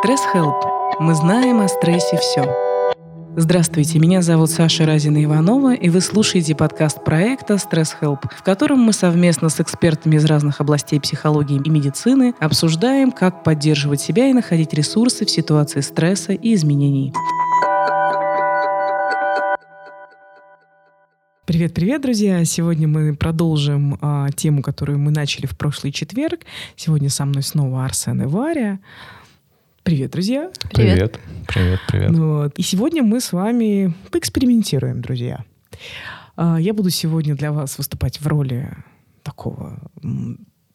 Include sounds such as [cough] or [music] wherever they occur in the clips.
Стресс Help. Мы знаем о стрессе все. Здравствуйте, меня зовут Саша Разина Иванова, и вы слушаете подкаст проекта «Стресс Help», в котором мы совместно с экспертами из разных областей психологии и медицины обсуждаем, как поддерживать себя и находить ресурсы в ситуации стресса и изменений. Привет-привет, друзья! Сегодня мы продолжим а, тему, которую мы начали в прошлый четверг. Сегодня со мной снова Арсен и Варя. Привет, друзья! Привет! Привет, привет! Ну вот. И сегодня мы с вами поэкспериментируем, друзья. А, я буду сегодня для вас выступать в роли такого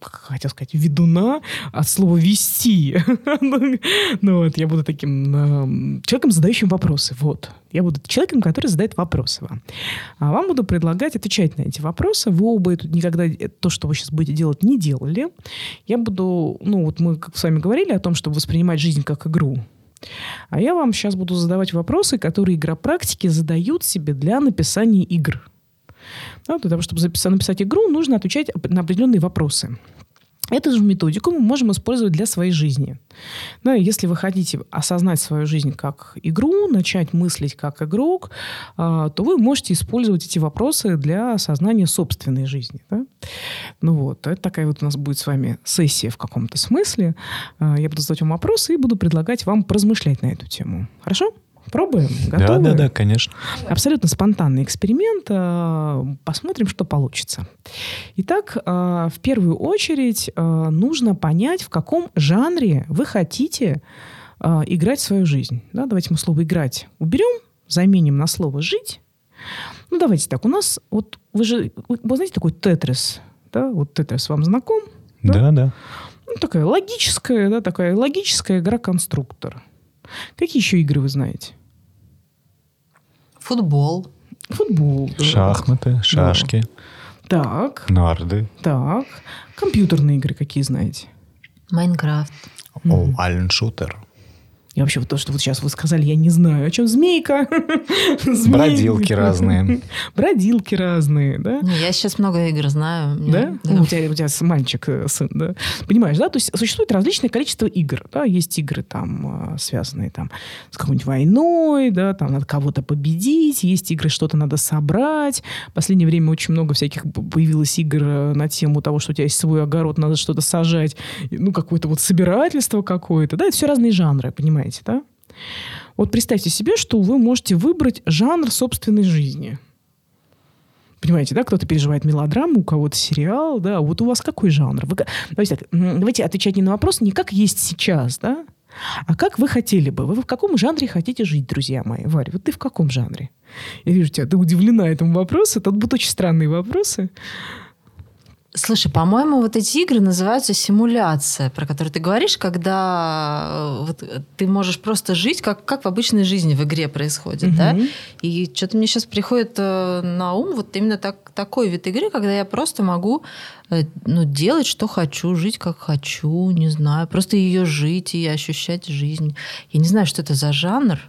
хотел сказать, ведуна от слова «вести». [laughs] ну вот, я буду таким э, человеком, задающим вопросы. Вот. Я буду человеком, который задает вопросы вам. А вам буду предлагать отвечать на эти вопросы. Вы оба тут никогда то, что вы сейчас будете делать, не делали. Я буду, ну вот мы как с вами говорили о том, чтобы воспринимать жизнь как игру. А я вам сейчас буду задавать вопросы, которые игропрактики задают себе для написания игр. Да, для того, чтобы записать, написать игру, нужно отвечать на определенные вопросы. Эту же методику мы можем использовать для своей жизни. Да, если вы хотите осознать свою жизнь как игру, начать мыслить как игрок, а, то вы можете использовать эти вопросы для осознания собственной жизни. Да? Ну вот, это такая вот у нас будет с вами сессия в каком-то смысле. А, я буду задавать вам вопросы и буду предлагать вам поразмышлять на эту тему. Хорошо? Пробуем? Готовы? Да, да, да, конечно. Абсолютно спонтанный эксперимент. Э, посмотрим, что получится. Итак, э, в первую очередь э, нужно понять, в каком жанре вы хотите играть свою жизнь. Да, давайте мы слово «играть» уберем, заменим на слово «жить». Ну, давайте так. У нас, вот вы же, вы знаете такой тетрис, да? Вот тетрис вам знаком? Да, да. да. Ну, такая логическая, да, такая логическая игра-конструктор. Какие еще игры вы знаете? Футбол. Футбол. Да. Шахматы, шашки. Да. Так. Нарды. Так. Компьютерные игры какие знаете? Майнкрафт. О, Ален Шутер. Я вообще вот то, что вот сейчас вы сказали, я не знаю. О чем? [laughs] Змейка. Бродилки разные. [laughs] Бродилки разные, да? Я сейчас много игр знаю. Да? Ну, у, тебя, у тебя мальчик, э, сын, да? Понимаешь, да? То есть существует различное количество игр. Да? Есть игры, там, э, связанные там, с какой-нибудь войной, да, там надо кого-то победить. Есть игры, что-то надо собрать. В последнее время очень много всяких появилось игр э, на тему того, что у тебя есть свой огород, надо что-то сажать. Ну, какое-то вот собирательство какое-то. Да, это все разные жанры, понимаешь? Понимаете, да? Вот представьте себе, что вы можете выбрать жанр собственной жизни. Понимаете, да, кто-то переживает мелодраму, у кого-то сериал, да, вот у вас какой жанр? Вы, давайте, так, давайте отвечать не на вопрос, не как есть сейчас, да, а как вы хотели бы? Вы в каком жанре хотите жить, друзья мои? Варя, вот ты в каком жанре? Я вижу тебя, ты удивлена этому вопросу. Это будут очень странные вопросы. Слушай, по-моему, вот эти игры называются симуляция, про которую ты говоришь, когда э, вот ты можешь просто жить, как, как в обычной жизни в игре происходит, угу. да? И что-то мне сейчас приходит э, на ум вот именно так, такой вид игры, когда я просто могу э, ну, делать, что хочу, жить, как хочу, не знаю, просто ее жить и ощущать жизнь. Я не знаю, что это за жанр.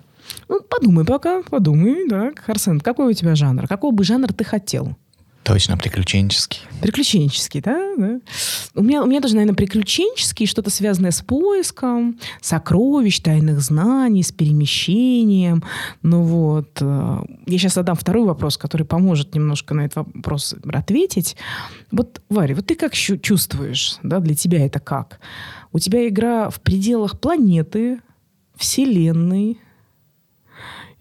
Ну, подумай пока, подумай, да. Арсен, какой у тебя жанр? Какой бы жанр ты хотел? Точно, приключенческий. Приключенческий, да? да? У, меня, у меня тоже, наверное, приключенческий, что-то связанное с поиском, сокровищ, тайных знаний, с перемещением. Ну вот, э, я сейчас задам второй вопрос, который поможет немножко на этот вопрос ответить. Вот, Варя, вот ты как чувствуешь, да, для тебя это как? У тебя игра в пределах планеты, Вселенной,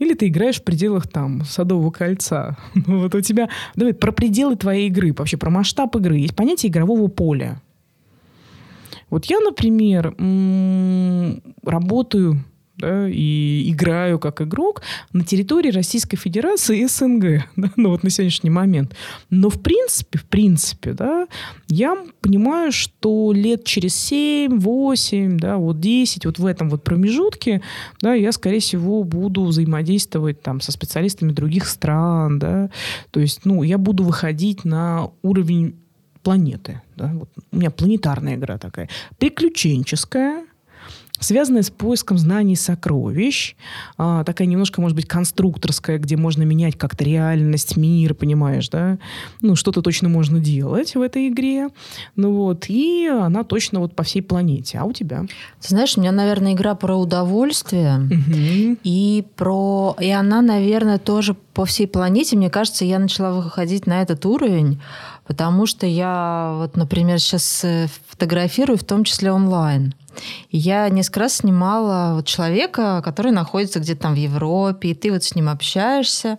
или ты играешь в пределах там Садового кольца. [laughs] Ну, вот у тебя... Давай про пределы твоей игры, вообще про масштаб игры. Есть понятие игрового поля. Вот я, например, работаю да, и играю как игрок на территории Российской Федерации и СНГ, [laughs] да, ну вот на сегодняшний момент. Но в принципе, в принципе, да, я понимаю, что лет через 7, 8, да, вот 10, вот в этом вот промежутке, да, я, скорее всего, буду взаимодействовать там со специалистами других стран, да, то есть, ну, я буду выходить на уровень планеты, да, вот у меня планетарная игра такая, приключенческая, связанная с поиском знаний сокровищ, а, такая немножко, может быть, конструкторская, где можно менять как-то реальность, мир, понимаешь, да? Ну, что-то точно можно делать в этой игре. Ну вот, и она точно вот по всей планете. А у тебя? Ты знаешь, у меня, наверное, игра про удовольствие. Мгм. И про... И она, наверное, тоже по всей планете. Мне кажется, я начала выходить на этот уровень, потому что я, вот, например, сейчас э, фотографирую, в том числе онлайн. Я несколько раз снимала вот человека, который находится где-то там в Европе, и ты вот с ним общаешься,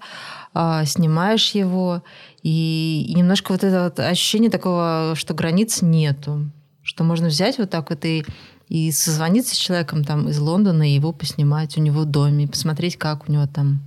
а, снимаешь его, и немножко вот это вот ощущение такого, что границ нету, что можно взять вот так вот и и созвониться с человеком там из Лондона и его поснимать у него в доме, посмотреть, как у него там.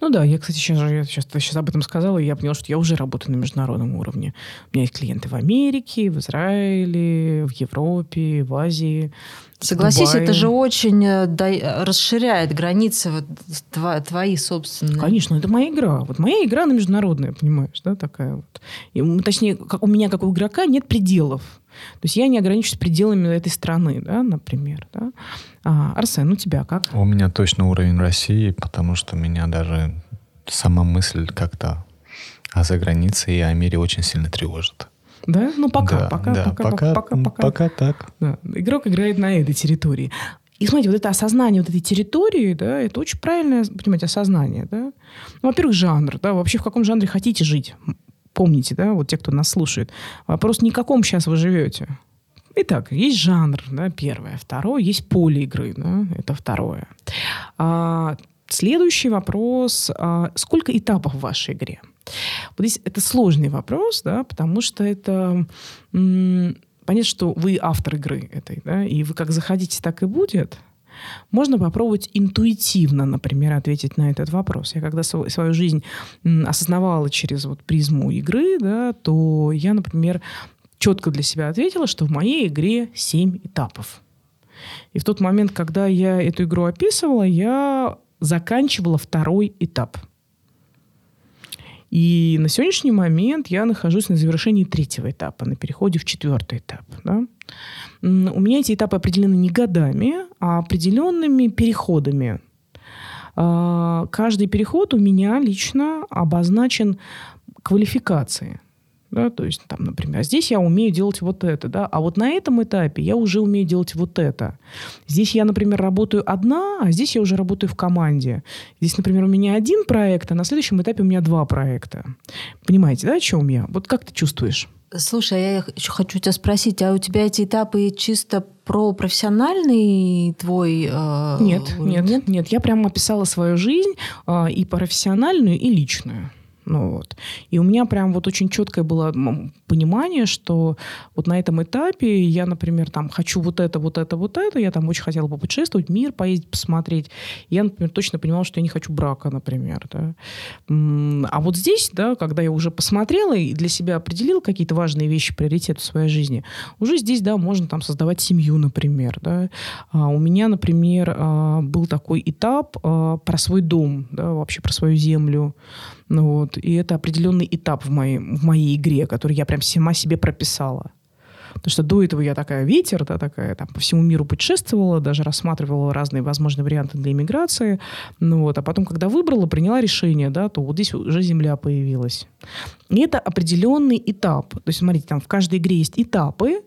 Ну да, я, кстати, сейчас, я сейчас, ты сейчас об этом сказала, и я поняла, что я уже работаю на международном уровне. У меня есть клиенты в Америке, в Израиле, в Европе, в Азии. Согласись, Дубае. это же очень э, да- расширяет границы вот тва- твои собственные. Конечно, это моя игра. Вот моя игра, она международная, понимаешь, да, такая вот. И, точнее, как у меня, как у игрока, нет пределов. То есть я не ограничиваюсь пределами этой страны, да, например. Да? А, Арсен, у тебя как? У меня точно уровень России, потому что меня даже сама мысль как-то о загранице и о мире очень сильно тревожит. Да? Ну, пока, Да, пока, да, пока, пока, пока, пока. пока так. Да. Игрок играет на этой территории. И смотрите, вот это осознание вот этой территории, да, это очень правильное, понимаете, осознание, да. Ну, во-первых, жанр, да, вообще в каком жанре хотите жить. Помните, да, вот те, кто нас слушает. Вопрос не каком сейчас вы живете. Итак, есть жанр, да, первое. Второе, есть поле игры, да, это второе. А, следующий вопрос. а, сколько этапов в вашей игре? Вот здесь это сложный вопрос, да, потому что это... м, понятно, что вы автор игры этой, да, и вы как захотите, так и будет. Можно попробовать интуитивно, например, ответить на этот вопрос. Я когда св- свою жизнь осознавала через вот призму игры, да, то я, например, четко для себя ответила, что в моей игре 7 этапов. И в тот момент, когда я эту игру описывала, я заканчивала второй этап. И на сегодняшний момент я нахожусь на завершении третьего этапа, на переходе в четвертый этап. да. У меня эти этапы определены не годами, а определенными переходами. А, Каждый переход у меня лично обозначен квалификацией. Да, то есть, там, например, здесь я умею делать вот это, да, а вот на этом этапе я уже умею делать вот это. Здесь я, например, работаю одна, а здесь я уже работаю в команде. Здесь, например, у меня один проект, а на следующем этапе у меня два проекта. Понимаете, да, о чем я? Вот как ты чувствуешь? Слушай, а я еще хочу тебя спросить, а у тебя эти этапы чисто про профессиональный твой э, Нет, уровень? нет, нет, Я прямо описала свою жизнь а, и профессиональную, и личную. Ну, вот. И у меня прям вот очень четкое было понимание, что вот на этом этапе я, например, там хочу вот это, вот это, вот это. Я там очень хотела попутешествовать, мир поездить, посмотреть. Я, например, точно понимала, что я не хочу брака, например. Да. А вот здесь, да, когда я уже посмотрела и для себя определила какие-то важные вещи, приоритеты в своей жизни, уже здесь, да, можно там создавать семью, например. Да. А у меня, например, а, был такой этап а, про свой дом, да, вообще про свою землю. Ну, вот. И это определенный этап в моей, в моей игре, который я прям сама себе прописала. Потому что до этого я такая ветер, да, такая там по всему миру путешествовала, даже рассматривала разные возможные варианты для иммиграции. Ну, вот. А потом, когда выбрала, приняла решение, да, то вот здесь уже земля появилась. И это определенный этап. То есть, смотрите, там в каждой игре есть этапы,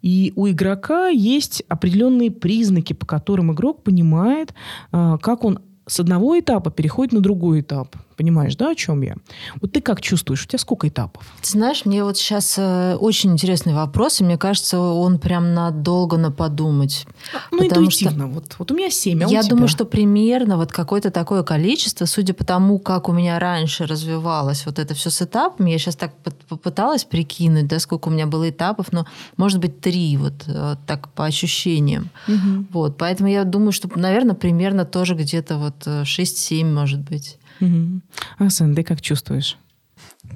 и у игрока есть определенные признаки, по которым игрок понимает, а, как он с одного этапа переходит на другой этап. Понимаешь, да, о чем я? Вот ты как чувствуешь? У тебя сколько этапов? Ты знаешь, мне вот сейчас э, очень интересный вопрос, и мне кажется, он прям надолго на подумать. Ну, интуитивно. Вот, вот у меня семь, а Я думаю, что примерно вот какое-то такое количество, судя по тому, как у меня раньше развивалось вот это все с этапами, я сейчас так поп- попыталась прикинуть, да, сколько у меня было этапов, но может быть три, вот э, так по ощущениям. Мгм. Вот, поэтому я думаю, что, наверное, примерно тоже где-то вот э, 6-7, может быть. Мгм. Арсен, ты как чувствуешь?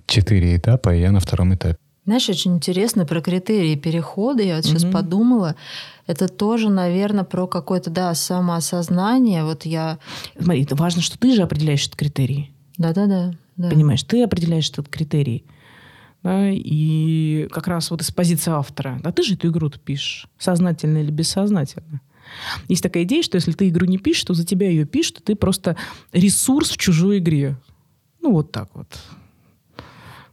Четыре этапа, и я на втором этапе. Знаешь, очень интересно про критерии перехода. Я вот сейчас Мгм. подумала. Это тоже, наверное, про какое-то, да, самоосознание. Вот я... Смотри, это важно, что ты же определяешь этот критерий. Да-да-да. да. Понимаешь, ты определяешь этот критерий. Да, и как раз вот из позиции автора. Да ты же эту игру пишешь. Сознательно или бессознательно. Есть такая идея, что если ты игру не пишешь, то за тебя ее пишут, ты просто ресурс в чужой игре. Ну, вот так вот.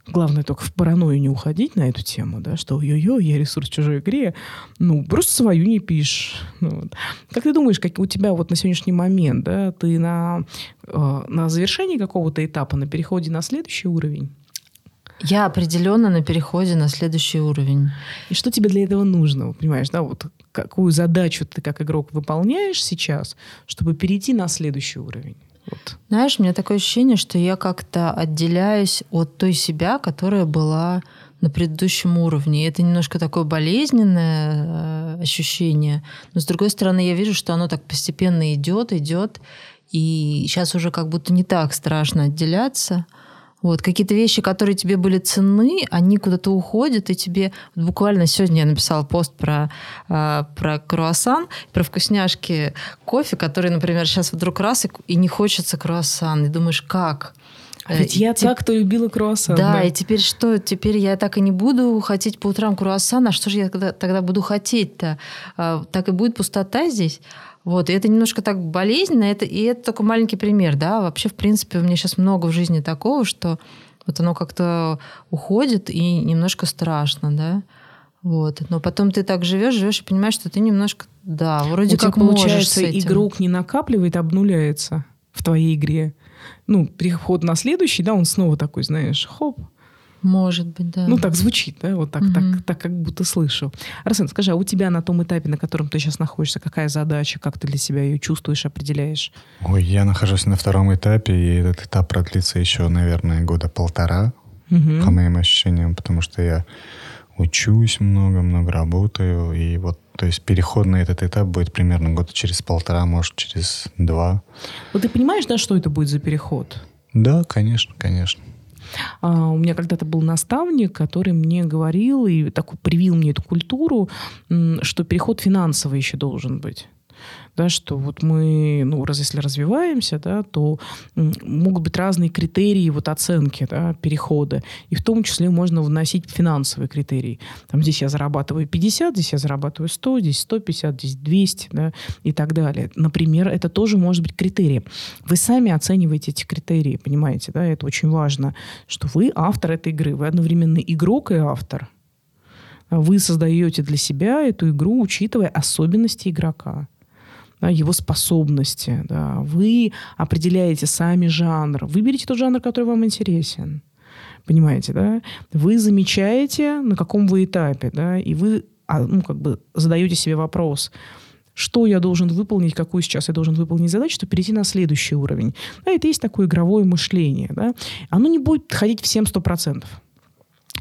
Главное только в паранойю не уходить на эту тему, да, что йо-йо, я ресурс в чужой игре. Ну, просто свою не пишешь. Ну, вот. Как ты думаешь, как у тебя вот на сегодняшний момент, да, ты на, э, на завершении какого-то этапа, на переходе на следующий уровень? Я определенно на переходе на следующий уровень. И что тебе для этого нужно? Понимаешь, да, вот какую задачу ты как игрок выполняешь сейчас, чтобы перейти на следующий уровень? Вот. Знаешь, у меня такое ощущение, что я как-то отделяюсь от той себя, которая была на предыдущем уровне. И это немножко такое болезненное э, ощущение. Но с другой стороны, я вижу, что оно так постепенно идет, идет. И сейчас уже как будто не так страшно отделяться. Вот, какие-то вещи, которые тебе были ценны, они куда-то уходят, и тебе... Буквально сегодня я написала пост про, э, про круассан, про вкусняшки кофе, который, например, сейчас вдруг раз, и, и не хочется круассан. И думаешь, как? А ведь я Теп... так-то любила круассан. Да, да, и теперь что? Теперь я так и не буду хотеть по утрам круассан. А что же я тогда, тогда буду хотеть-то? А, так и будет пустота здесь? Вот, и это немножко так болезненно, это, и это только маленький пример, да, вообще, в принципе, у меня сейчас много в жизни такого, что вот оно как-то уходит и немножко страшно, да, вот. Но потом ты так живешь, живешь и понимаешь, что ты немножко, да, вроде У как тебя, получается, игрок не накапливает, а обнуляется в твоей игре. Ну, переход на следующий, да, он снова такой, знаешь, хоп, может быть, да. Ну, так звучит, да, вот так, угу. так, так как будто слышу. Арсен, скажи, а у тебя на том этапе, на котором ты сейчас находишься, какая задача, как ты для себя ее чувствуешь, определяешь? Ой, я нахожусь на втором этапе, и этот этап продлится еще, наверное, года полтора, угу. по моим ощущениям, потому что я учусь много-много, работаю, и вот, то есть переход на этот этап будет примерно года через полтора, может, через два. Вот ты понимаешь, да, что это будет за переход? Да, конечно, конечно. А, у меня когда-то был наставник, который мне говорил и так привил мне эту культуру, что переход финансовый еще должен быть да, что вот мы, ну, раз если развиваемся, да, то могут быть разные критерии вот оценки, да, перехода, и в том числе можно вносить финансовые критерии. Там здесь я зарабатываю 50, здесь я зарабатываю 100, здесь 150, здесь 200, да, и так далее. Например, это тоже может быть критерий. Вы сами оцениваете эти критерии, понимаете, да, это очень важно, что вы автор этой игры, вы одновременно игрок и автор. Вы создаете для себя эту игру, учитывая особенности игрока да, его способности. Да. Вы определяете сами жанр. Выберите тот жанр, который вам интересен. Понимаете, да? Вы замечаете, на каком вы этапе, да, и вы а, ну, как бы задаете себе вопрос, что я должен выполнить, какую сейчас я должен выполнить задачу, чтобы перейти на следующий уровень. Да, это есть такое игровое мышление. Да? Оно не будет ходить всем сто процентов.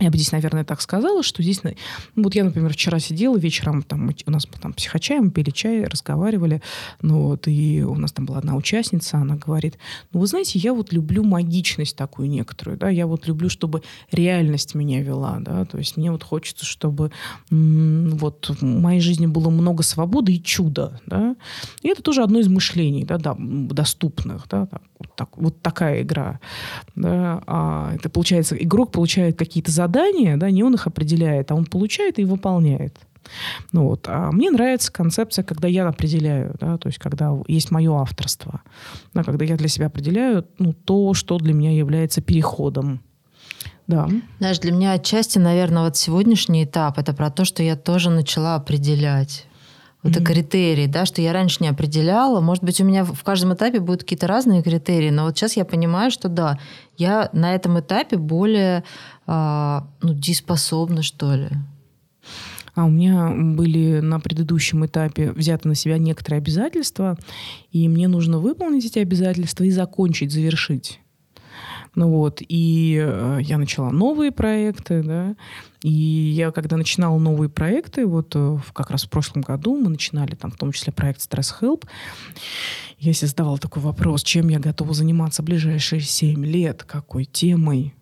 Я бы здесь, наверное, так сказала, что здесь... Ну, вот я, например, вчера сидела вечером, там, у нас там психочай, пили чай, разговаривали, ну вот, и у нас там была одна участница, она говорит, ну, вы знаете, я вот люблю магичность такую некоторую, да, я вот люблю, чтобы реальность меня вела, да, то есть мне вот хочется, чтобы вот в моей жизни было много свободы и чуда, да, и это тоже одно из мышлений, да, да доступных, да, так, вот, так, вот такая игра, да, а это получается, игрок получает какие-то задания, да, не он их определяет, а он получает и выполняет. Ну вот. А мне нравится концепция, когда я определяю, да, то есть когда есть мое авторство, да, когда я для себя определяю ну, то, что для меня является переходом. Да. Знаешь, для меня отчасти, наверное, вот сегодняшний этап это про то, что я тоже начала определять вот mm-hmm. критерии, да, что я раньше не определяла. Может быть, у меня в каждом этапе будут какие-то разные критерии, но вот сейчас я понимаю, что да, я на этом этапе более э, ну, дееспособна, что ли. А у меня были на предыдущем этапе взяты на себя некоторые обязательства, и мне нужно выполнить эти обязательства и закончить, завершить. Ну вот, и э, я начала новые проекты, да, и я, когда начинала новые проекты, вот э, как раз в прошлом году мы начинали там в том числе проект Stress Help, я себе задавала такой вопрос, чем я готова заниматься в ближайшие 7 лет, какой темой,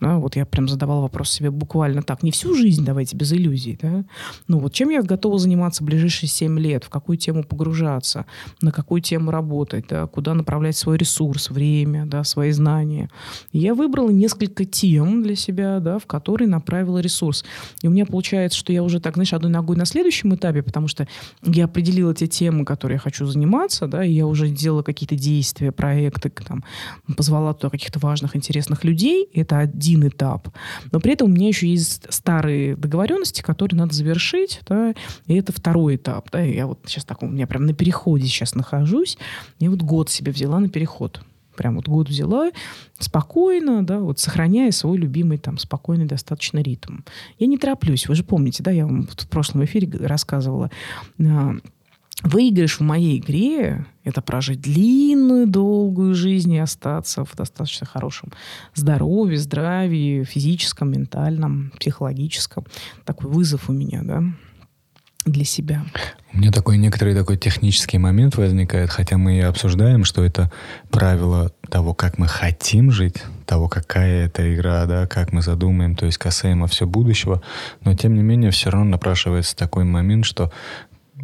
Да, вот я прям задавала вопрос себе буквально так. Не всю жизнь давайте без иллюзий. Да? Ну вот чем я готова заниматься в ближайшие 7 лет? В какую тему погружаться? На какую тему работать? Да? Куда направлять свой ресурс, время, да, свои знания? И я выбрала несколько тем для себя, да, в которые направила ресурс. И у меня получается, что я уже так, знаешь, одной ногой на следующем этапе, потому что я определила те темы, которые я хочу заниматься, да, и я уже делала какие-то действия, проекты, там, позвала туда каких-то важных, интересных людей. Это один один этап. Но при этом у меня еще есть старые договоренности, которые надо завершить, да, и это второй этап. Да, я вот сейчас так, у меня прям на переходе сейчас нахожусь, я вот год себе взяла на переход. Прям вот год взяла, спокойно, да, вот сохраняя свой любимый там спокойный достаточно ритм. Я не тороплюсь, вы же помните, да, я вам в прошлом эфире рассказывала, а, Выигрыш в моей игре – это прожить длинную, долгую жизнь и остаться в достаточно хорошем здоровье, здравии, физическом, ментальном, психологическом. Такой вызов у меня, да, для себя. У меня такой некоторый такой технический момент возникает, хотя мы и обсуждаем, что это правило того, как мы хотим жить, того, какая это игра, да, как мы задумаем, то есть касаемо все будущего, но тем не менее все равно напрашивается такой момент, что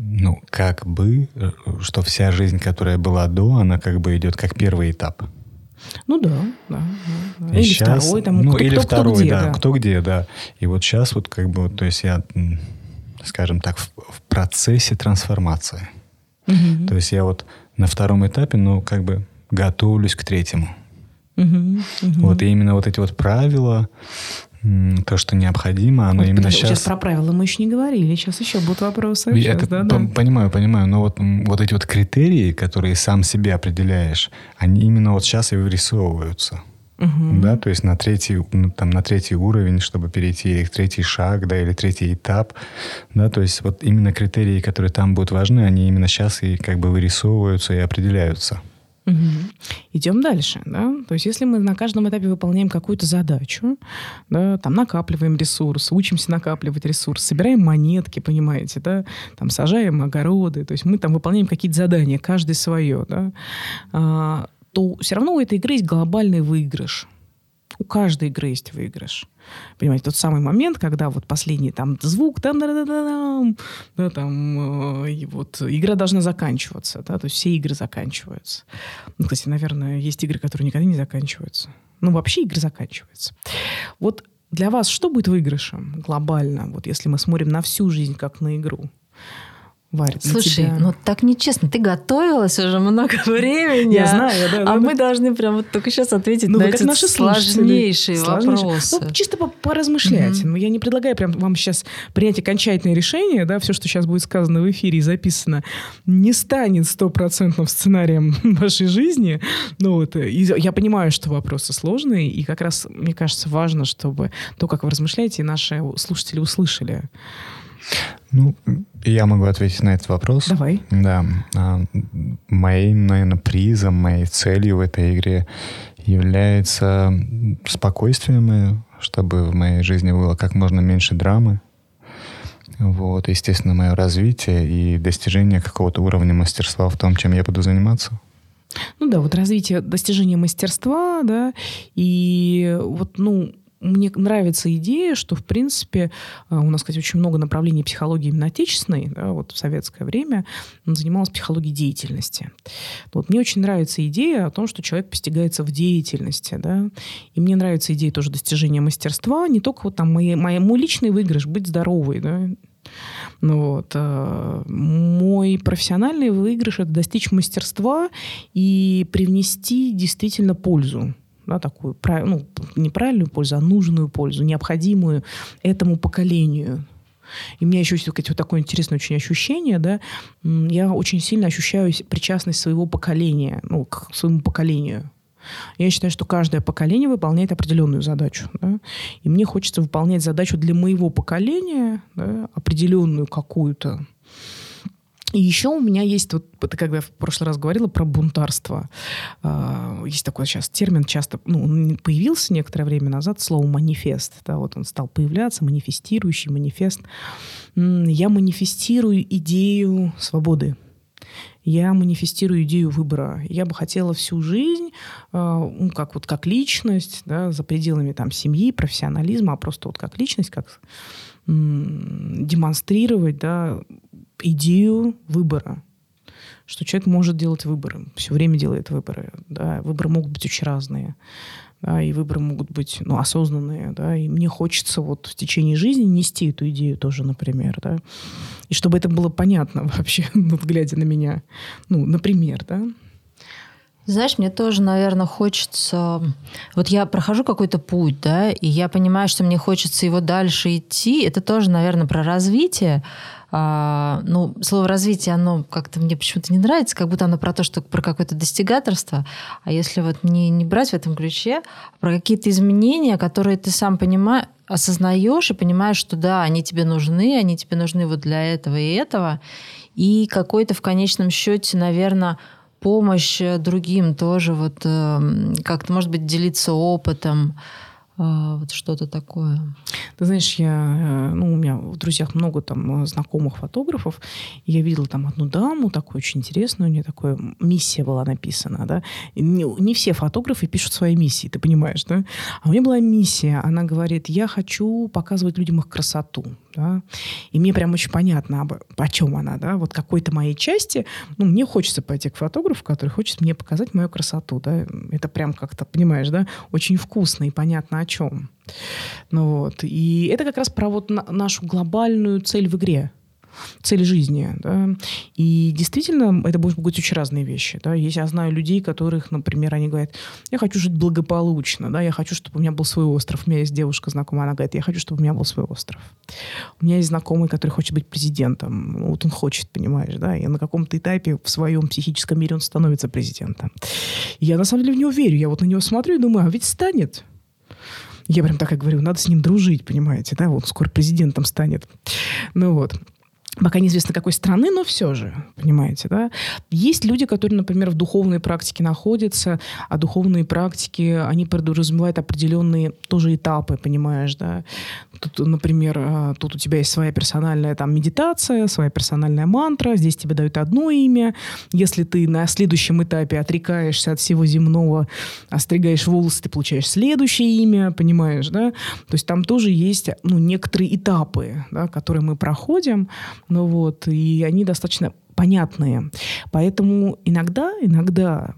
ну, как бы, э, что вся жизнь, которая была до, она как бы идет как первый этап. Ну да, да. да. Или сейчас, второй, там, ну, кто, или кто, второй, кто где, да, да, кто где, да. И вот сейчас вот как бы, то есть я, скажем так, в, в процессе трансформации. Угу. То есть я вот на втором этапе, ну, как бы готовлюсь к третьему. Угу, угу. Вот и именно вот эти вот правила, то, что необходимо, оно вот, именно сейчас... Сейчас про правила мы еще не говорили, сейчас еще будут вопросы. Я сейчас, это да, понимаю, понимаю, но вот, вот эти вот критерии, которые сам себе определяешь, они именно вот сейчас и вырисовываются. Угу. Да, то есть на третий, ну, там, на третий уровень, чтобы перейти, третий шаг, да, или третий этап, да, то есть вот именно критерии, которые там будут важны, они именно сейчас и как бы вырисовываются и определяются. Угу. Идем дальше, да. То есть, если мы на каждом этапе выполняем какую-то задачу, да, там накапливаем ресурс, учимся накапливать ресурс, собираем монетки, понимаете, да, там сажаем огороды, то есть мы там выполняем какие-то задания, каждый свое, да, а, то все равно у этой игры есть глобальный выигрыш. У каждой игры есть выигрыш. Понимаете, тот самый момент, когда вот последний там звук, там, да, да, да, да, там, э, и вот игра должна заканчиваться, да, то есть все игры заканчиваются. Ну, кстати, наверное, есть игры, которые никогда не заканчиваются. Ну, вообще игры заканчиваются. Вот для вас что будет выигрышем глобально, вот если мы смотрим на всю жизнь как на игру? Варь, Слушай, тебя... ну так нечестно. Ты готовилась уже много [laughs] времени. Я знаю, да. да а да, мы должны прям вот только сейчас ответить ну, на эти наши сложнейшие вопросы. Ну, чисто поразмышлять. Угу. Ну, я не предлагаю прям вам сейчас принять окончательное решение, да, все, что сейчас будет сказано в эфире и записано, не станет стопроцентным сценарием [laughs] вашей жизни. Ну, вот, и я понимаю, что вопросы сложные, и как раз, мне кажется, важно, чтобы то, как вы размышляете, наши слушатели услышали. Ну, я могу ответить на этот вопрос. Давай. Да. А, моим, наверное, призом, моей целью в этой игре является спокойствие мое, чтобы в моей жизни было как можно меньше драмы. Вот, естественно, мое развитие и достижение какого-то уровня мастерства в том, чем я буду заниматься. Ну да, вот развитие, достижение мастерства, да, и вот, ну, мне нравится идея, что, в принципе, э, у нас, кстати, очень много направлений психологии именно отечественной. Да, вот в советское время занималась психологией деятельности. Вот мне очень нравится идея о том, что человек постигается в деятельности. Да, и мне нравится идея тоже достижения мастерства. Не только вот там мои, мои, мой личный выигрыш, быть здоровой, да, ну, вот. Э, мой профессиональный выигрыш – это достичь мастерства и привнести действительно пользу да, такую, ну, не правильную пользу, а нужную пользу, необходимую этому поколению. И у меня еще есть вот такое интересное очень ощущение, да, я очень сильно ощущаю причастность своего поколения, ну, к своему поколению. Я считаю, что каждое поколение выполняет определенную задачу. Да? И мне хочется выполнять задачу для моего поколения, да, определенную какую-то. И еще у меня есть, вот это когда в прошлый раз говорила про бунтарство, э, есть такой сейчас термин, часто, ну, он появился некоторое время назад, слово манифест, да, вот он стал появляться, манифестирующий манифест. Я манифестирую идею свободы. я манифестирую идею выбора. Я бы хотела всю жизнь, э, ну, как вот как личность, да, за пределами там семьи, профессионализма, а просто вот как личность, как демонстрировать, да, идею выбора что человек может делать выборы, все время делает выборы. Да, выборы могут быть очень разные да, и выборы могут быть ну, осознанные, да, и мне хочется вот в течение жизни нести эту идею тоже, например, да, и чтобы это было понятно [laughs] вообще, вот глядя на меня, ну, например, да. Знаешь, мне тоже, наверное, хочется... Вот я прохожу какой-то путь, да, и я понимаю, что мне хочется его дальше идти. Это тоже, наверное, про развитие. А, ну, слово развитие, оно как-то мне почему-то не нравится, как будто оно про то, что про какое-то достигаторство. А если вот не, не брать в этом ключе, про какие-то изменения, которые ты сам понимаешь, осознаешь и понимаешь, что да, они тебе нужны, они тебе нужны вот для этого и этого. И какой-то в конечном счете, наверное, помощь другим тоже, вот э, как-то, может быть, делиться опытом, вот что-то такое. Ты знаешь, я, э, ну, у меня в друзьях много там э, знакомых фотографов, и я видела там одну даму, такую очень интересную, у нее такая миссия была написана, да. не, не все фотографы пишут свои миссии, ты понимаешь, да? А у нее была миссия, она говорит, я хочу показывать людям их красоту, да, и мне прям очень понятно, об, о чем она, да, вот какой-то моей части, ну, мне хочется пойти к фотографу, который хочет мне показать мою красоту, да, это прям как-то, понимаешь, да, очень вкусно и понятно о чем. Ну вот, и это как раз про вот на, нашу глобальную цель в игре, цель жизни. Да? И действительно, это будут быть очень разные вещи. Да? Если я знаю людей, которых, например, они говорят, я хочу жить благополучно, да? я хочу, чтобы у меня был свой остров. У меня есть девушка знакомая, она говорит, я хочу, чтобы у меня был свой остров. У меня есть знакомый, который хочет быть президентом. Вот он хочет, понимаешь, да, и на каком-то этапе в своем психическом мире он становится президентом. И я на самом деле в него верю. Я вот на него смотрю и думаю, а ведь станет. Я прям так и говорю, надо с ним дружить, понимаете, да, он скоро президентом станет. Ну вот. Пока неизвестно какой страны, но все же, понимаете, да? Есть люди, которые, например, в духовной практике находятся, а духовные практики, они подразумевают определенные тоже этапы, понимаешь, да? Тут, например, а, тут у тебя есть своя персональная там медитация, своя персональная мантра, здесь тебе дают одно имя. Если ты на следующем этапе отрекаешься от всего земного, остригаешь волосы, ты получаешь следующее имя, понимаешь, да? То есть там тоже есть, ну, некоторые этапы, да, которые мы проходим, ну вот, и они достаточно понятные. Поэтому иногда, иногда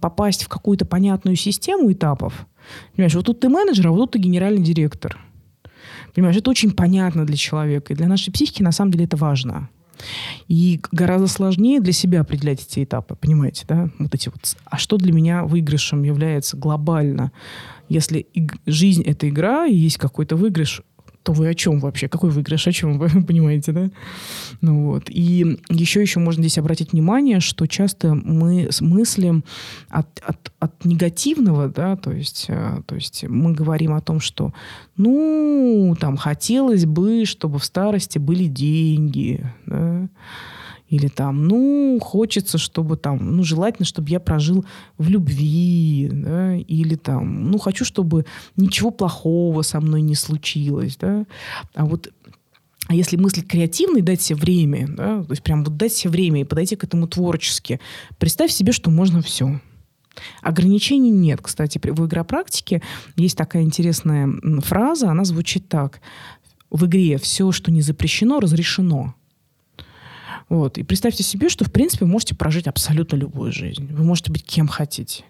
попасть в какую-то понятную систему этапов, понимаешь, вот тут ты менеджер, а вот тут ты генеральный директор. Понимаешь, это очень понятно для человека. И для нашей психики на самом деле это важно. И гораздо сложнее для себя определять эти этапы, понимаете, да? Вот эти вот. А что для меня выигрышем является глобально? Если жизнь — это игра, и есть какой-то выигрыш, то вы о чем вообще? Какой выигрыш? О чем вы [laughs] понимаете, да? Ну вот. И еще еще можно здесь обратить внимание, что часто мы мыслим от, от, от негативного, да, то есть, э, то есть мы говорим о том, что, ну, там, хотелось бы, чтобы в старости были деньги, да, или там, ну, хочется, чтобы там, ну, желательно, чтобы я прожил в любви, да, или там, ну, хочу, чтобы ничего плохого со мной не случилось, да. А вот а если мыслить креативно дать себе время, да, то есть прям вот дать себе время и подойти к этому творчески, представь себе, что можно все. Ограничений нет. Кстати, в игропрактике есть такая интересная фраза, она звучит так. В игре все, что не запрещено, разрешено. Вот. И представьте себе, что, в принципе, вы можете прожить абсолютно любую жизнь. Вы можете быть кем хотите.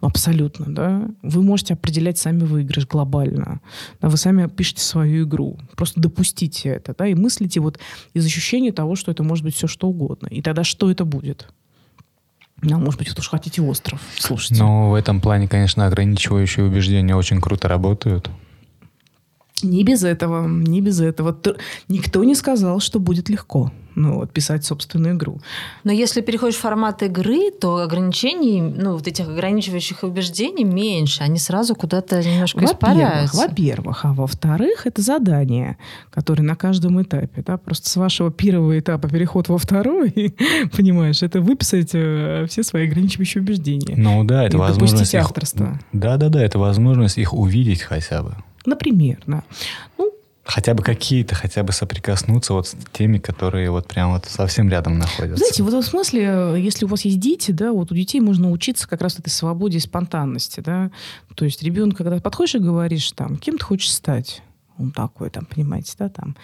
Абсолютно, да. Вы можете определять сами выигрыш глобально. Да, вы сами пишете свою игру. Просто допустите это, да, и мыслите вот из ощущения того, что это может быть все что угодно. И тогда что это будет? Ну, может быть, вы тоже хотите остров. Слушайте. Ну, в этом плане, конечно, ограничивающие убеждения очень круто работают. Не без этого, не без этого. Никто не сказал, что будет легко ну, вот, писать собственную игру. Но если переходишь в формат игры, то ограничений, ну, вот этих ограничивающих убеждений меньше, они сразу куда-то немножко во-первых, испаряются. Во-первых, а во-вторых, это задание, которое на каждом этапе, да, просто с вашего первого этапа переход во второй, [laughs] понимаешь, это выписать э, все свои ограничивающие убеждения. Ну да, это возможность их... авторства. Да-да-да, это возможность их увидеть хотя бы. Например, да. Ну, Хотя бы какие-то, хотя бы соприкоснуться вот с теми, которые вот прям вот совсем рядом находятся. Знаете, в этом смысле, если у вас есть дети, да, вот у детей можно учиться как раз этой свободе и спонтанности, да. То есть ребенок, когда подходишь и говоришь, там, кем ты хочешь стать? Он такой, там, понимаете, да, там,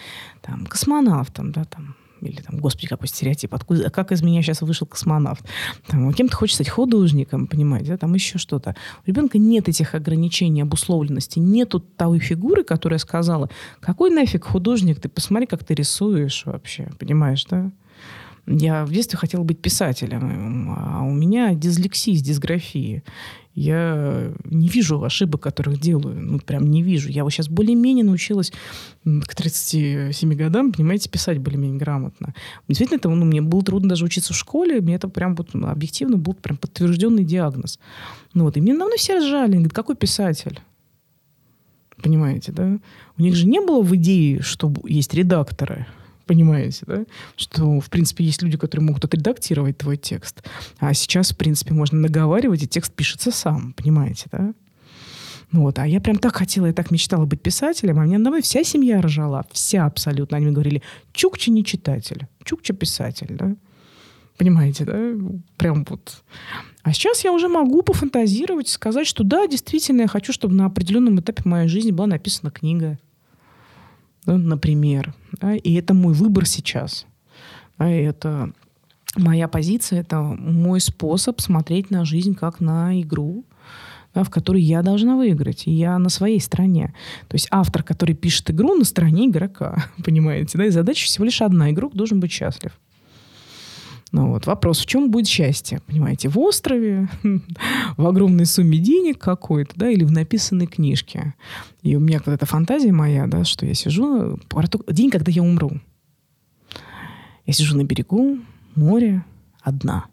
там, космонавтом, да, там, или там, господи, какой стереотип, откуда, как из меня сейчас вышел космонавт. Там, кем-то хочет стать художником, понимаете, да, там еще что-то. У ребенка нет этих ограничений, обусловленности, нету той фигуры, которая сказала, какой нафиг художник, ты посмотри, как ты рисуешь вообще, понимаешь, да? Я в детстве хотела быть писателем, а у меня дислексия с дисграфией. Я не вижу ошибок, которых делаю. Ну, прям не вижу. Я вот сейчас более-менее научилась к 37 годам, понимаете, писать более-менее грамотно. Действительно, это, ну, мне было трудно даже учиться в школе. Мне это прям вот, ну, объективно был прям подтвержденный диагноз. Ну, вот, и мне давно все ржали. Говорят, какой писатель? Понимаете, да? У них же не было в идее, что есть редакторы понимаете, да? Что, в принципе, есть люди, которые могут отредактировать твой текст. А сейчас, в принципе, можно наговаривать, и текст пишется сам, понимаете, да? Ну вот, а я прям так хотела, я так мечтала быть писателем, а мне домой вся семья ржала, вся абсолютно. Они мне говорили, Чукча не читатель, Чукча писатель, да? Понимаете, да? Прям вот. А сейчас я уже могу пофантазировать и сказать, что да, действительно, я хочу, чтобы на определенном этапе моей жизни была написана книга да, например. Да, и это мой выбор сейчас. Да, это моя позиция, это мой способ смотреть на жизнь как на игру, да, в которой я должна выиграть. И я на своей стороне. То есть автор, который пишет игру, на стороне игрока. [laughs] Понимаете? Да? И задача всего лишь одна. Игрок должен быть счастлив. Ну вот, вопрос, в чем будет счастье? Понимаете, в острове, [laughs] в огромной сумме денег какой-то, да, или в написанной книжке. И у меня какая-то фантазия моя, да, что я сижу, день, когда я умру. Я сижу на берегу, море, одна.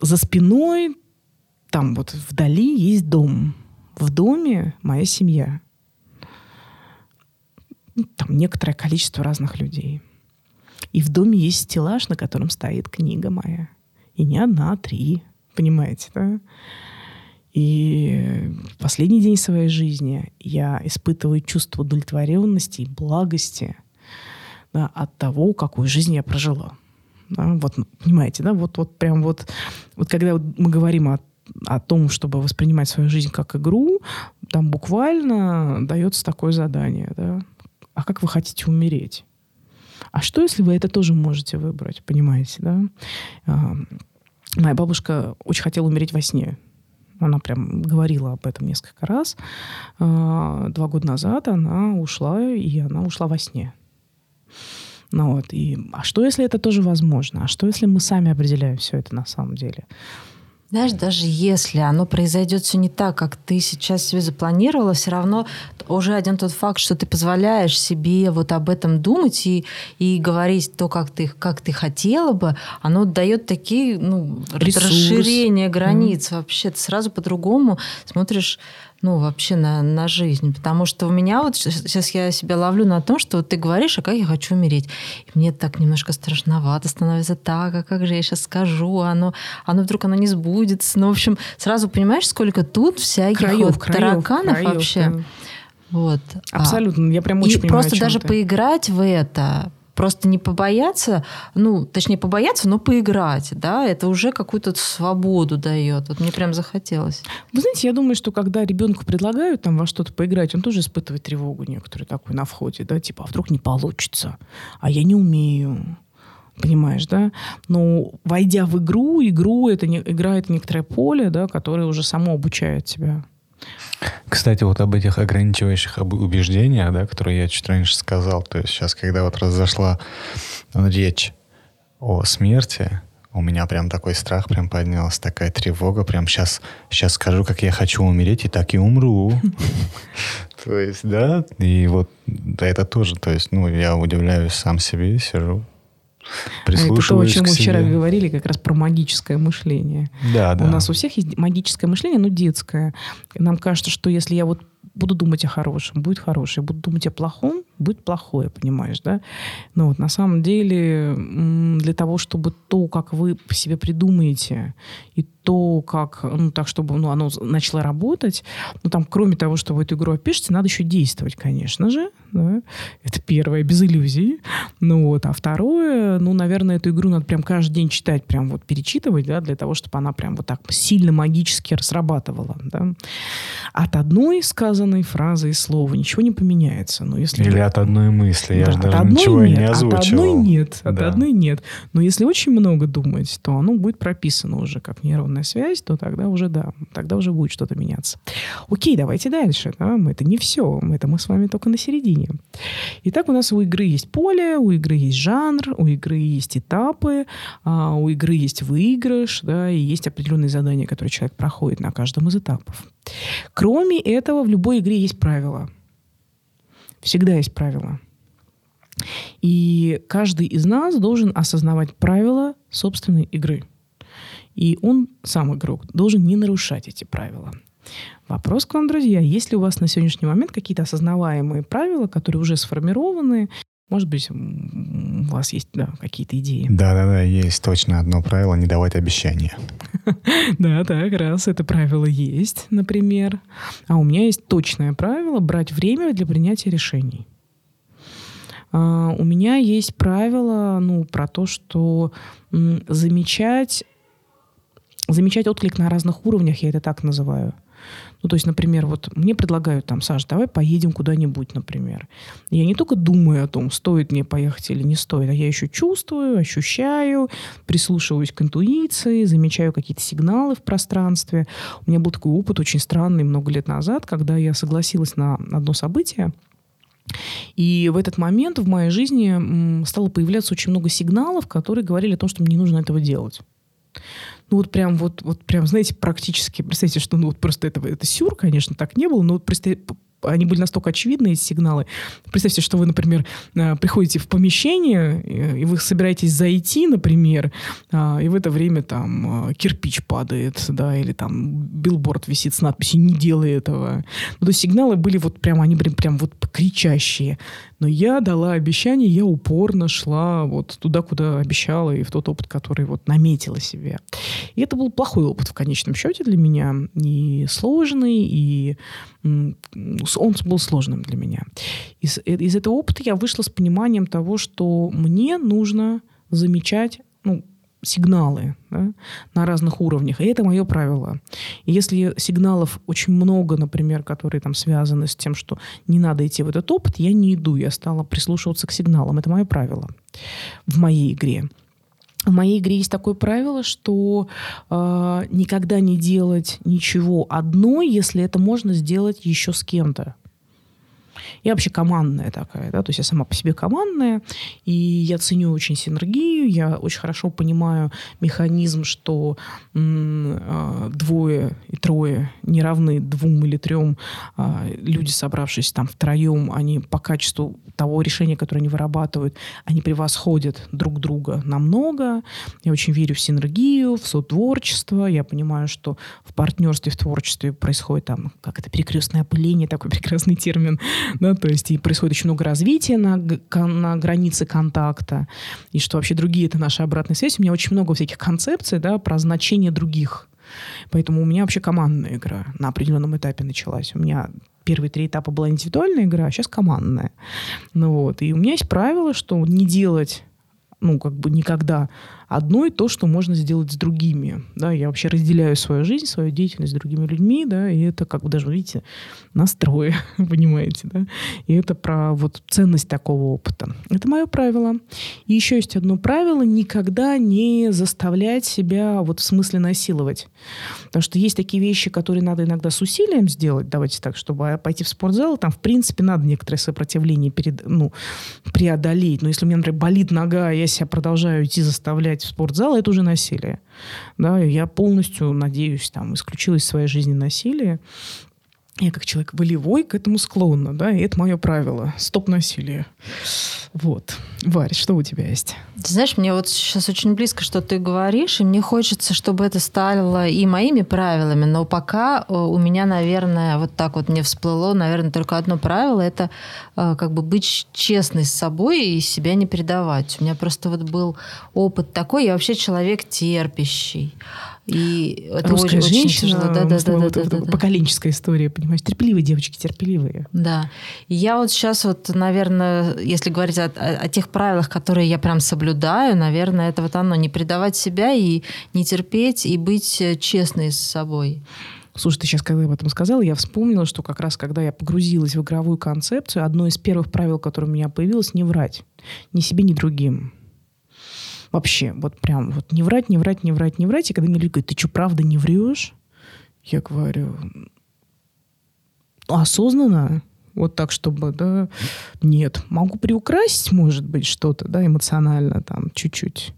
За спиной, там вот вдали есть дом. В доме моя семья. Там некоторое количество разных людей. И в доме есть стеллаж, на котором стоит книга моя. И не одна, а три. Понимаете, да? И последний день своей жизни я испытываю чувство удовлетворенности и благости да, от того, какую жизнь я прожила. Да, вот, понимаете, да, вот, вот прям вот, вот когда мы говорим о, о том, чтобы воспринимать свою жизнь как игру, там буквально дается такое задание, да. А как вы хотите умереть? А что, если вы это тоже можете выбрать, понимаете, да? А, моя бабушка очень хотела умереть во сне. Она прям говорила об этом несколько раз. А, два года назад она ушла, и она ушла во сне. Ну вот, и, а что, если это тоже возможно? А что, если мы сами определяем все это на самом деле? Знаешь, даже если оно произойдет все не так, как ты сейчас себе запланировала, все равно уже один тот факт, что ты позволяешь себе вот об этом думать и, и говорить то, как ты, как ты хотела бы, оно дает такие ну, расширения границ. Mm. Вообще ты сразу по-другому смотришь ну, вообще на, на жизнь. Потому что у меня вот сейчас я себя ловлю на том, что вот ты говоришь, а как я хочу умереть. И мне так немножко страшновато становится так, а как же я сейчас скажу, а оно, оно вдруг оно не сбудется. Ну, в общем, сразу понимаешь, сколько тут всяких краев, вот краев, тараканов краев, вообще. Да. Вот. Абсолютно. Я прям очень И понимаю, просто даже поиграть в это, Просто не побояться, ну, точнее, побояться, но поиграть, да, это уже какую-то свободу дает. Вот мне прям захотелось. Вы знаете, я думаю, что когда ребенку предлагают там во что-то поиграть, он тоже испытывает тревогу некоторую такую на входе, да, типа, а вдруг не получится, а я не умею, понимаешь, да? Но войдя в игру, игру это не, играет некоторое поле, да, которое уже само обучает тебя. Кстати, вот об этих ограничивающих убеждениях, да, которые я чуть раньше сказал, то есть сейчас, когда вот разошла речь о смерти, у меня прям такой страх прям поднялся, такая тревога, прям сейчас, сейчас скажу, как я хочу умереть, и так и умру. [laughs] То есть, да, и вот это тоже, то есть, ну, я удивляюсь сам себе, сижу, это то, о чем мы вчера говорили, как раз про магическое мышление. Да, да. У нас у всех есть магическое мышление, но детское. Нам кажется, что если я вот буду думать о хорошем, будет хорошее. Буду думать о плохом, будет плохое, понимаешь, да? Но вот на самом деле для того, чтобы то, как вы себе придумаете, и то, как, ну, так, чтобы ну, оно начало работать, ну, там, кроме того, что вы эту игру опишете, надо еще действовать, конечно же. Да? Это первое, без иллюзий. Ну, вот. А второе, ну, наверное, эту игру надо прям каждый день читать, прям вот перечитывать, да, для того, чтобы она прям вот так сильно магически срабатывала. Да? От одной сказанной фразы и слова ничего не поменяется. Но если Или от одной мысли. Я да, же даже ничего нет, не озвучивал. От одной нет. От да. одной нет. Но если очень много думать, то оно будет прописано уже как нейронная нейронная связь, то тогда уже да, тогда уже будет что-то меняться. Окей, давайте дальше. Да? Это не все. Это мы с вами только на середине. Итак, у нас у игры есть поле, у игры есть жанр, у игры есть этапы, а, у игры есть выигрыш, да, и есть определенные задания, которые человек проходит на каждом из этапов. Кроме этого, в любой игре есть правила. Всегда есть правила. И каждый из нас должен осознавать правила собственной игры – и он, сам игрок, должен не нарушать эти правила. Вопрос к вам, друзья. Есть ли у вас на сегодняшний момент какие-то осознаваемые правила, которые уже сформированы? Может быть, у вас есть да, какие-то идеи? Да-да-да, есть точно одно правило – не давать обещания. [laughs] Да, так раз это правило есть, например. А у меня есть точное правило – брать время для принятия решений. А, у меня есть правило ну, про то, что замечать замечать отклик на разных уровнях, я это так называю. Ну, то есть, например, вот мне предлагают там, Саш, давай поедем куда-нибудь, например. Я не только думаю о том, стоит мне поехать или не стоит, а я еще чувствую, ощущаю, прислушиваюсь к интуиции, замечаю какие-то сигналы в пространстве. У меня был такой опыт очень странный много лет назад, когда я согласилась на одно событие, и в этот момент в моей жизни стало появляться очень много сигналов, которые говорили о том, что мне не нужно этого делать ну вот прям вот, вот прям, знаете, практически, представьте, что ну вот просто это, это сюр, конечно, так не было, но вот просто они были настолько очевидны, эти сигналы. Представьте, что вы, например, э, приходите в помещение, и вы собираетесь зайти, например, а, и в это время там э, кирпич падает, да, или там билборд висит с надписью «Не делай этого». Ну, то есть сигналы были вот прям, они были прям вот кричащие. Но я дала обещание, я упорно шла вот туда, куда обещала, и в тот опыт, который вот наметила себе. И это был плохой опыт в конечном счете для меня, и сложный, и он был сложным для меня. Из, э, из этого опыта я вышла с пониманием того, что мне нужно замечать ну, сигналы да, на разных уровнях. И это мое правило. И если сигналов очень много, например, которые там связаны с тем, что не надо идти в этот опыт, я не иду. Я стала прислушиваться к сигналам. Это мое правило в моей игре. В моей игре есть такое правило, что э, никогда не делать ничего одной, если это можно сделать еще с кем-то. Я вообще командная такая, да, то есть я сама по себе командная, и я ценю очень синергию, я очень хорошо понимаю механизм, что э, двое и трое не равны двум или трем э, люди, собравшись там втроем, они по качеству того решения, которое они вырабатывают, они превосходят друг друга намного. Я очень верю в синергию, в сотворчество. Я понимаю, что в партнерстве, в творчестве происходит там, как это, перекрестное опыление, такой [laughs] прекрасный термин, да, то есть и происходит очень много развития на, на границе контакта, и что вообще другие — это наша обратная связь. У меня очень много всяких концепций, да, про значение других. Поэтому у меня вообще командная игра на определенном этапе началась. У меня первые три этапа была индивидуальная игра, а сейчас командная. Ну вот. И у меня есть правило, что не делать ну, как бы никогда одно и то, что можно сделать с другими. Да, я вообще разделяю свою жизнь, свою деятельность с другими людьми, да, и это как бы даже, видите, настрой, [laughs] понимаете, да. И это про вот ценность такого опыта. Это мое правило. И еще есть одно правило – никогда не заставлять себя вот в смысле насиловать. Потому что есть такие вещи, которые надо иногда с усилием сделать, давайте так, чтобы пойти в спортзал, там, в принципе, надо некоторое сопротивление перед, ну, преодолеть. Но если у меня, например, болит нога, я себя продолжаю идти заставлять в спортзал, это уже насилие. Да, я полностью, надеюсь, там, исключила из своей жизни насилие. Я как человек волевой к этому склонна, да, и это мое правило. Стоп насилие. Вот. Варь, что у тебя есть? Ты знаешь, мне вот сейчас очень близко, что ты говоришь, и мне хочется, чтобы это стало и моими правилами, но пока э, у меня, наверное, вот так вот мне всплыло, наверное, только одно правило, это э, как бы быть честной с собой и себя не предавать. У меня просто вот был опыт такой, я вообще человек терпящий. И это Русская очень, женщина, очень тяжело. Да, да, да, да, да, да. поколенческая история, понимаешь? Терпеливые девочки, терпеливые. Да. И я вот сейчас вот, наверное, если говорить о, о- о тех правилах, которые я прям соблюдаю, наверное, это вот оно, не предавать себя и не терпеть, и быть э, честной с собой. Слушай, ты сейчас, когда об этом сказала, я вспомнила, что как раз когда я погрузилась в игровую концепцию, одно из первых правил, которое у меня появилось, не врать. Ни себе, ни другим. Вообще, вот прям вот не врать, не врать, не врать, не врать. И когда мне люди говорят, ты что, правда не врешь? Я говорю, осознанно, вот так, чтобы, да, нет. Могу приукрасить, может быть, что-то, да, эмоционально там чуть-чуть.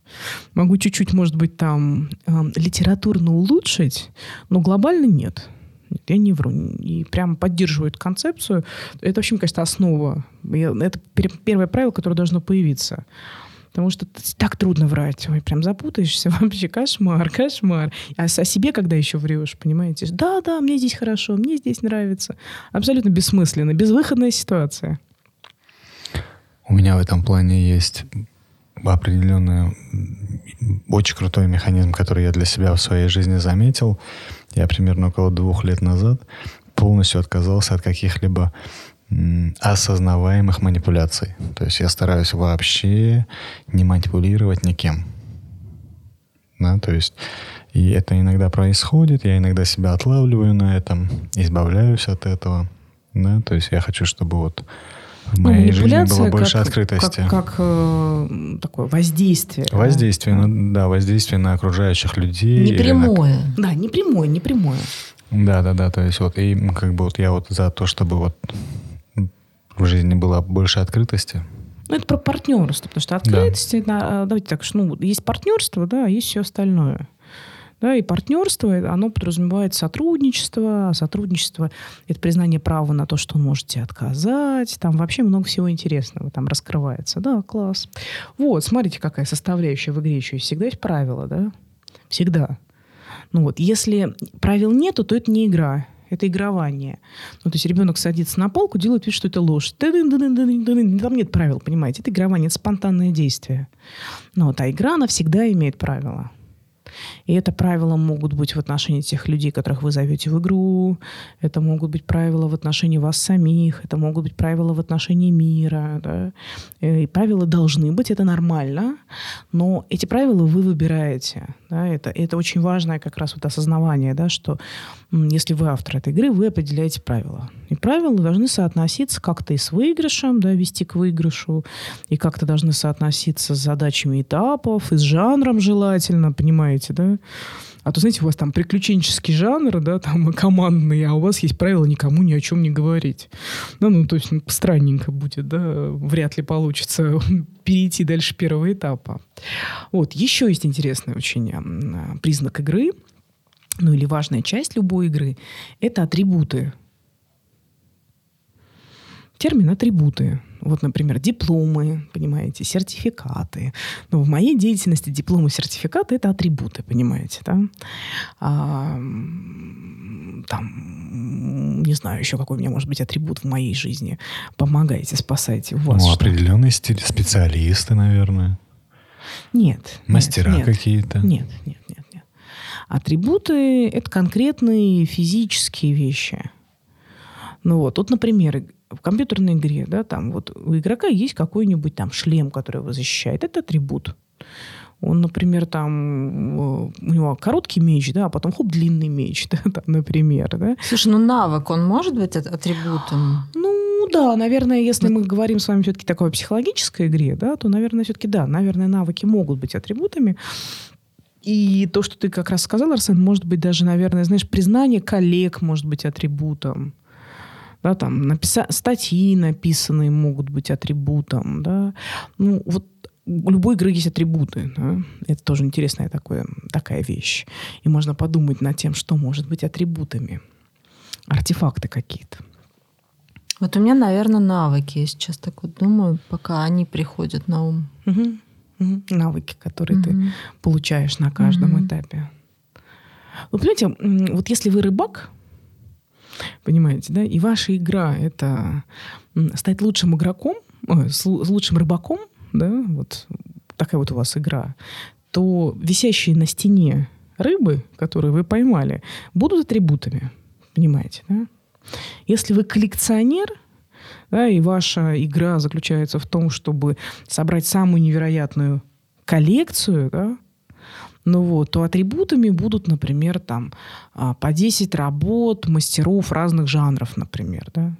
Могу чуть-чуть, может быть, там эм, литературно улучшить, но глобально нет. Нет, я не вру. И прям поддерживаю эту концепцию. Это вообще, мне кажется, основа. Это пер- первое правило, которое должно появиться. Потому что так трудно врать. Ой, прям запутаешься. [laughs] Вообще кошмар, кошмар. А о себе когда еще врешь, понимаете? Да, да, мне здесь хорошо, мне здесь нравится. Абсолютно бессмысленно, безвыходная ситуация. У меня в этом плане есть определенный очень крутой механизм, который я для себя в своей жизни заметил. Я примерно около двух лет назад полностью отказался от каких-либо осознаваемых манипуляций. То есть я стараюсь вообще не манипулировать никем. Да, то есть и это иногда происходит, я иногда себя отлавливаю на этом, избавляюсь от этого. Да, то есть я хочу, чтобы вот в Ну, моей жизни было больше как- открытости. Как, как, э, такое воздействие. да. Воздействие, ну, да, воздействие на окружающих людей. Не или на- прямое. Да, не прямое, не прямое. Да, да, да, то есть вот, и как бы вот я вот за то, чтобы вот в жизни было больше открытости. Ну, это про партнерство, потому что открытость, это, а, давайте так, ну, есть партнерство, да, а есть все остальное. Да, и партнерство, это- оно подразумевает сотрудничество, а сотрудничество – это признание права на то, что он может тебе отказать, там вообще много всего интересного там раскрывается. Да, класс. Вот, смотрите, какая составляющая в игре еще есть. Всегда есть правила, да? Всегда. Ну вот, если правил нету, то это не игра, это игрование. Ну, то есть ребенок садится на полку, делает вид, что это ложь. Там нет правил, понимаете? Это игрование, это спонтанное действие. Ну, вот, а игра, она всегда имеет правила. И это правила могут быть в отношении тех людей, которых вы зовете в игру. Это могут быть правила в отношении вас самих. Это могут быть правила в отношении мира. Да? И правила должны быть, это нормально. Но эти правила вы выбираете. Да? Это, это очень важное как раз вот осознавание, да, что если вы автор этой игры, вы определяете правила. И правила должны соотноситься как-то и с выигрышем, да, вести к выигрышу, и как-то должны соотноситься с задачами этапов, и с жанром желательно, понимаете, да? А то, знаете, у вас там приключенческий жанр, да, там командный, а у вас есть правило никому ни о чем не говорить. Да, ну, то есть ну, странненько будет, да, вряд ли получится [laughs] перейти дальше первого этапа. Вот, еще есть интересный очень признак игры, ну или важная часть любой игры, это атрибуты. Термин атрибуты. Вот, например, дипломы, понимаете, сертификаты. Но в моей деятельности дипломы, сертификаты – это атрибуты, понимаете, да? А, там, не знаю еще, какой у меня может быть атрибут в моей жизни. Помогайте, спасайте. У вас ну, что? определенный стиль, специалисты, наверное, Нет. мастера нет. какие-то. Нет, нет, нет, нет. Атрибуты – это конкретные физические вещи. Ну вот, тут, например, в компьютерной игре, да, там вот у игрока есть какой-нибудь там шлем, который его защищает. Это атрибут. Он, например, там э, у него короткий меч, да, а потом хоп, длинный меч, [laughs] да, там, например, да. Слушай, ну навык, он может быть ат- атрибутом? Ну да, наверное, если мы говорим с вами все-таки такой о психологической игре, да, то, наверное, все-таки да, наверное, навыки могут быть атрибутами. И то, что ты как раз сказал, Арсен, может быть даже, наверное, знаешь, признание коллег может быть атрибутом. Да, там написа- статьи написанные могут быть атрибутом, да. Ну, вот у любой игры есть атрибуты. да. Это тоже интересная такое, такая вещь. И можно подумать над тем, что может быть атрибутами. артефакты какие-то. Вот у меня, наверное, навыки. Я сейчас так вот думаю, пока они приходят на ум. Угу. Угу. Навыки, которые угу. ты получаешь на каждом угу. этапе. Вы понимаете, вот если вы рыбак, понимаете, да, и ваша игра — это стать лучшим игроком, с лучшим рыбаком, да, вот такая вот у вас игра, то висящие на стене рыбы, которые вы поймали, будут атрибутами, понимаете, да? Если вы коллекционер, да, и ваша игра заключается в том, чтобы собрать самую невероятную коллекцию, да, ну вот, то атрибутами будут, например, там а, по 10 работ мастеров разных жанров, например, да.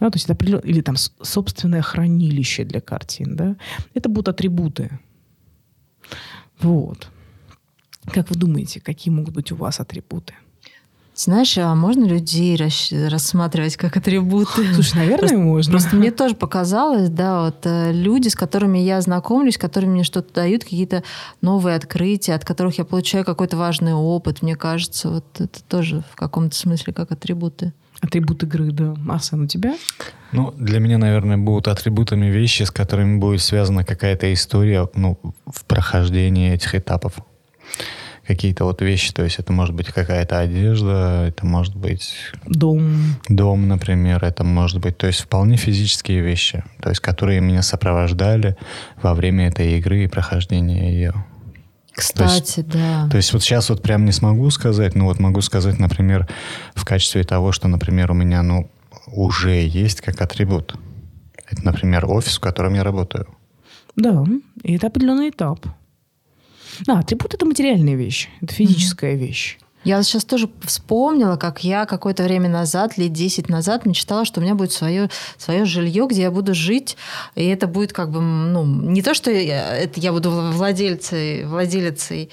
Да, то есть это или там собственное хранилище для картин, да. Это будут атрибуты. Вот. Как вы думаете, какие могут быть у вас атрибуты? Знаешь, а можно людей рассматривать как атрибуты? [laughs] Слушай, наверное, просто, можно. Просто [laughs] мне тоже показалось, да, вот э, люди, с которыми я знакомлюсь, которые мне что-то дают, какие-то новые открытия, от которых я получаю какой-то важный опыт, мне кажется, вот это тоже в каком-то смысле как атрибуты. Атрибут игры, да. Асан, у тебя? Ну, для меня, наверное, будут атрибутами вещи, с которыми будет связана какая-то история ну, в прохождении этих этапов какие-то вот вещи, то есть это может быть какая-то одежда, это может быть... Дом. Дом, например, это может быть, то есть вполне физические вещи, то есть которые меня сопровождали во время этой игры и прохождения ее. Кстати, то есть, да. То есть вот сейчас вот прям не смогу сказать, но вот могу сказать, например, в качестве того, что, например, у меня, ну, уже есть как атрибут. Это, например, офис, в котором я работаю. Да, и это определенный этап. Да, атрибут это материальная вещь, это физическая mm-hmm. вещь. Я сейчас тоже вспомнила, как я какое-то время назад, лет 10 назад, мечтала, что у меня будет свое, свое жилье, где я буду жить. И это будет как бы, ну, не то, что я, это я буду владельцей, владелицей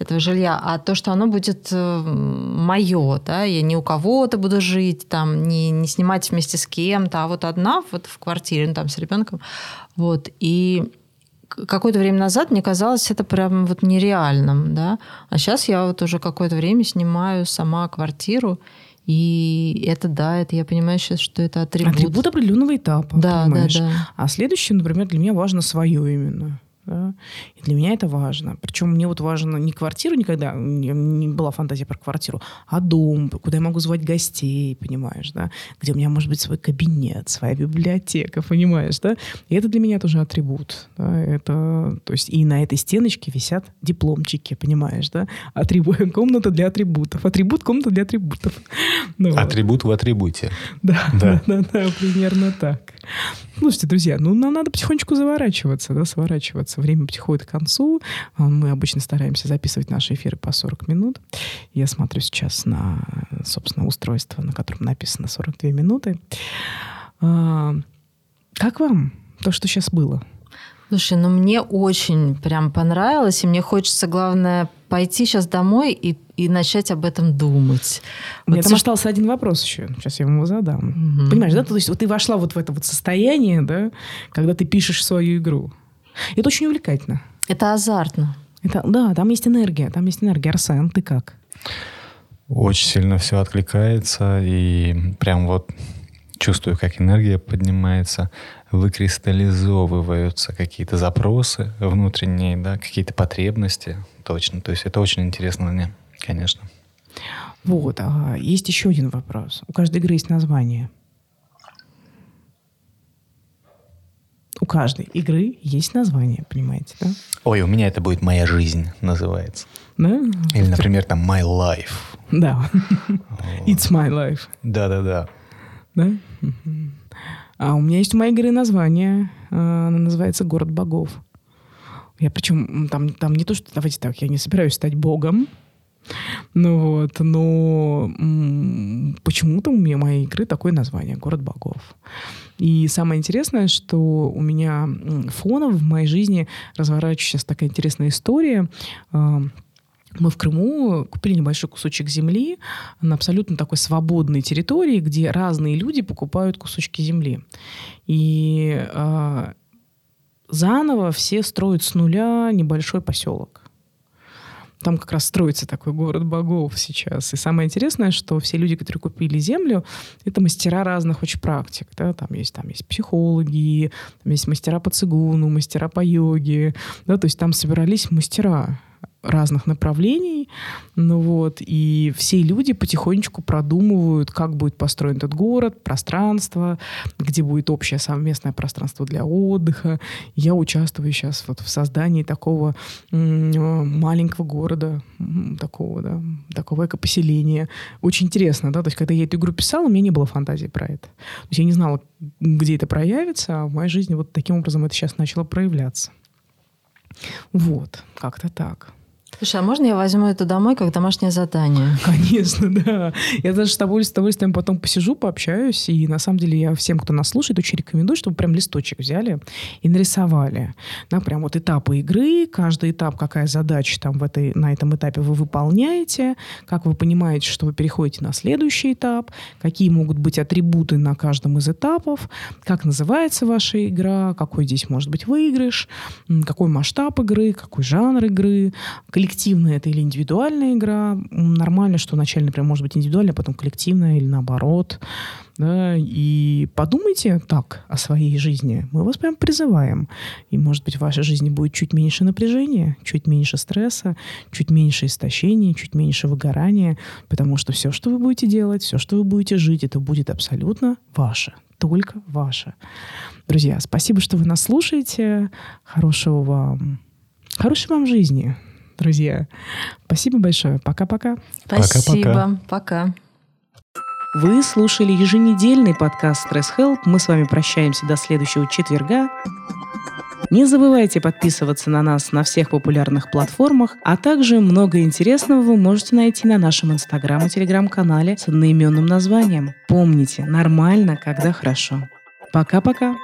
этого жилья, а то, что оно будет э, мое, да, я не у кого-то буду жить, там, не, не снимать вместе с кем-то, а вот одна вот в квартире, ну, там, с ребенком. Вот. И какое-то время назад мне казалось это прям вот нереальным, да. А сейчас я вот уже какое-то время снимаю сама квартиру, и это, да, это я понимаю сейчас, что это атрибут. Атрибут определенного этапа, да, понимаешь? Да, да. А следующее, например, для меня важно свое именно. Да? Для меня это важно. Причем мне вот важно не квартиру никогда, не была фантазия про квартиру, а дом, куда я могу звать гостей, понимаешь, да? Где у меня может быть свой кабинет, своя библиотека, понимаешь, да? И это для меня тоже атрибут. Да? Это, то есть и на этой стеночке висят дипломчики, понимаешь, да? Атрибут, [laughs] комната для атрибутов. Атрибут комната для атрибутов. [laughs] Ну, Атрибут в атрибуте. Да, да, [laughs] да, да, примерно так. Слушайте, друзья, ну нам надо потихонечку заворачиваться, да, сворачиваться. Время к концу. А, мы обычно стараемся записывать наши эфиры по 40 минут. Я смотрю сейчас на, собственно, устройство, на котором написано 42 минуты. А, как вам то, что сейчас было? Слушай, ну мне очень прям понравилось, и мне хочется, главное, пойти сейчас домой и, и начать об этом думать. У меня вот там все... остался один вопрос еще. Сейчас я его задам. Угу. Понимаешь, да? То есть вот ты вошла вот в это вот состояние, да, когда ты пишешь свою игру. Это очень увлекательно. Это азартно. Это, да, там есть энергия, там есть энергия. Арсен, ты как? Очень сильно все откликается, и прям вот чувствую, как энергия поднимается, выкристаллизовываются какие-то запросы внутренние, да, какие-то потребности, точно. То есть это очень интересно мне, конечно. Вот. А есть еще один вопрос. У каждой игры есть название. У каждой игры есть название, понимаете, да? Ой, у меня это будет «Моя жизнь» называется. Да? Или, например, там «My Life». Да. It's my life. Да-да-да. Да? А у меня есть у моей игры название. А, она называется «Город богов». Я причем там, там не то, что, давайте так, я не собираюсь стать богом, ну вот, но почему-то у меня моей игры такое название «Город богов». И самое интересное, что у меня фоном в моей жизни разворачивается сейчас такая интересная история. А, мы в Крыму купили небольшой кусочек земли на абсолютно такой свободной территории, где разные люди покупают кусочки земли. И э, заново все строят с нуля небольшой поселок. Там как раз строится такой город богов сейчас. И самое интересное, что все люди, которые купили землю, это мастера разных очень практик. Да? Там, есть, там есть психологи, там есть мастера по цигуну, мастера по йоге. Да? То есть там собирались мастера разных направлений, ну вот, и все люди потихонечку продумывают, как будет построен этот город, пространство, где будет общее совместное пространство для отдыха. Я участвую сейчас вот в создании такого маленького города, такого, да, такого экопоселения. Очень интересно, да, то есть когда я эту игру писала, у меня не было фантазии про это. То есть я не знала, где это проявится, а в моей жизни вот таким образом это сейчас начало проявляться. Вот, как-то так. Слушай, а можно я возьму это домой как домашнее задание? [laughs] Конечно, да. Я даже с удовольствием потом посижу, пообщаюсь. И на самом деле я всем, кто нас слушает, очень рекомендую, чтобы прям листочек взяли и нарисовали. Да, прям вот этапы игры, каждый этап, какая задача там в этой, на этом этапе вы выполняете, как вы понимаете, что вы переходите на следующий этап, какие могут быть атрибуты на каждом из этапов, как называется ваша игра, какой здесь может быть выигрыш, какой масштаб игры, какой жанр игры, коллективная это или индивидуальная игра. Нормально, что вначале, например, может быть индивидуальная, а потом коллективная или наоборот. Да, и подумайте так о своей жизни. Мы вас прям призываем. И, может быть, в вашей жизни будет чуть меньше напряжения, чуть меньше стресса, чуть меньше истощения, чуть меньше выгорания, потому что все, что вы будете делать, все, что вы будете жить, это будет абсолютно ваше только ваше. Друзья, спасибо, что вы нас слушаете. Хорошего вам, хорошей вам жизни друзья. Спасибо большое. Пока-пока. Спасибо. Пока. Вы слушали еженедельный подкаст «Стресс Help». Мы с вами прощаемся до следующего четверга. Не забывайте подписываться на нас на всех популярных платформах, а также много интересного вы можете найти на нашем инстаграм и телеграм-канале с одноименным названием. Помните, нормально, когда хорошо. Пока-пока.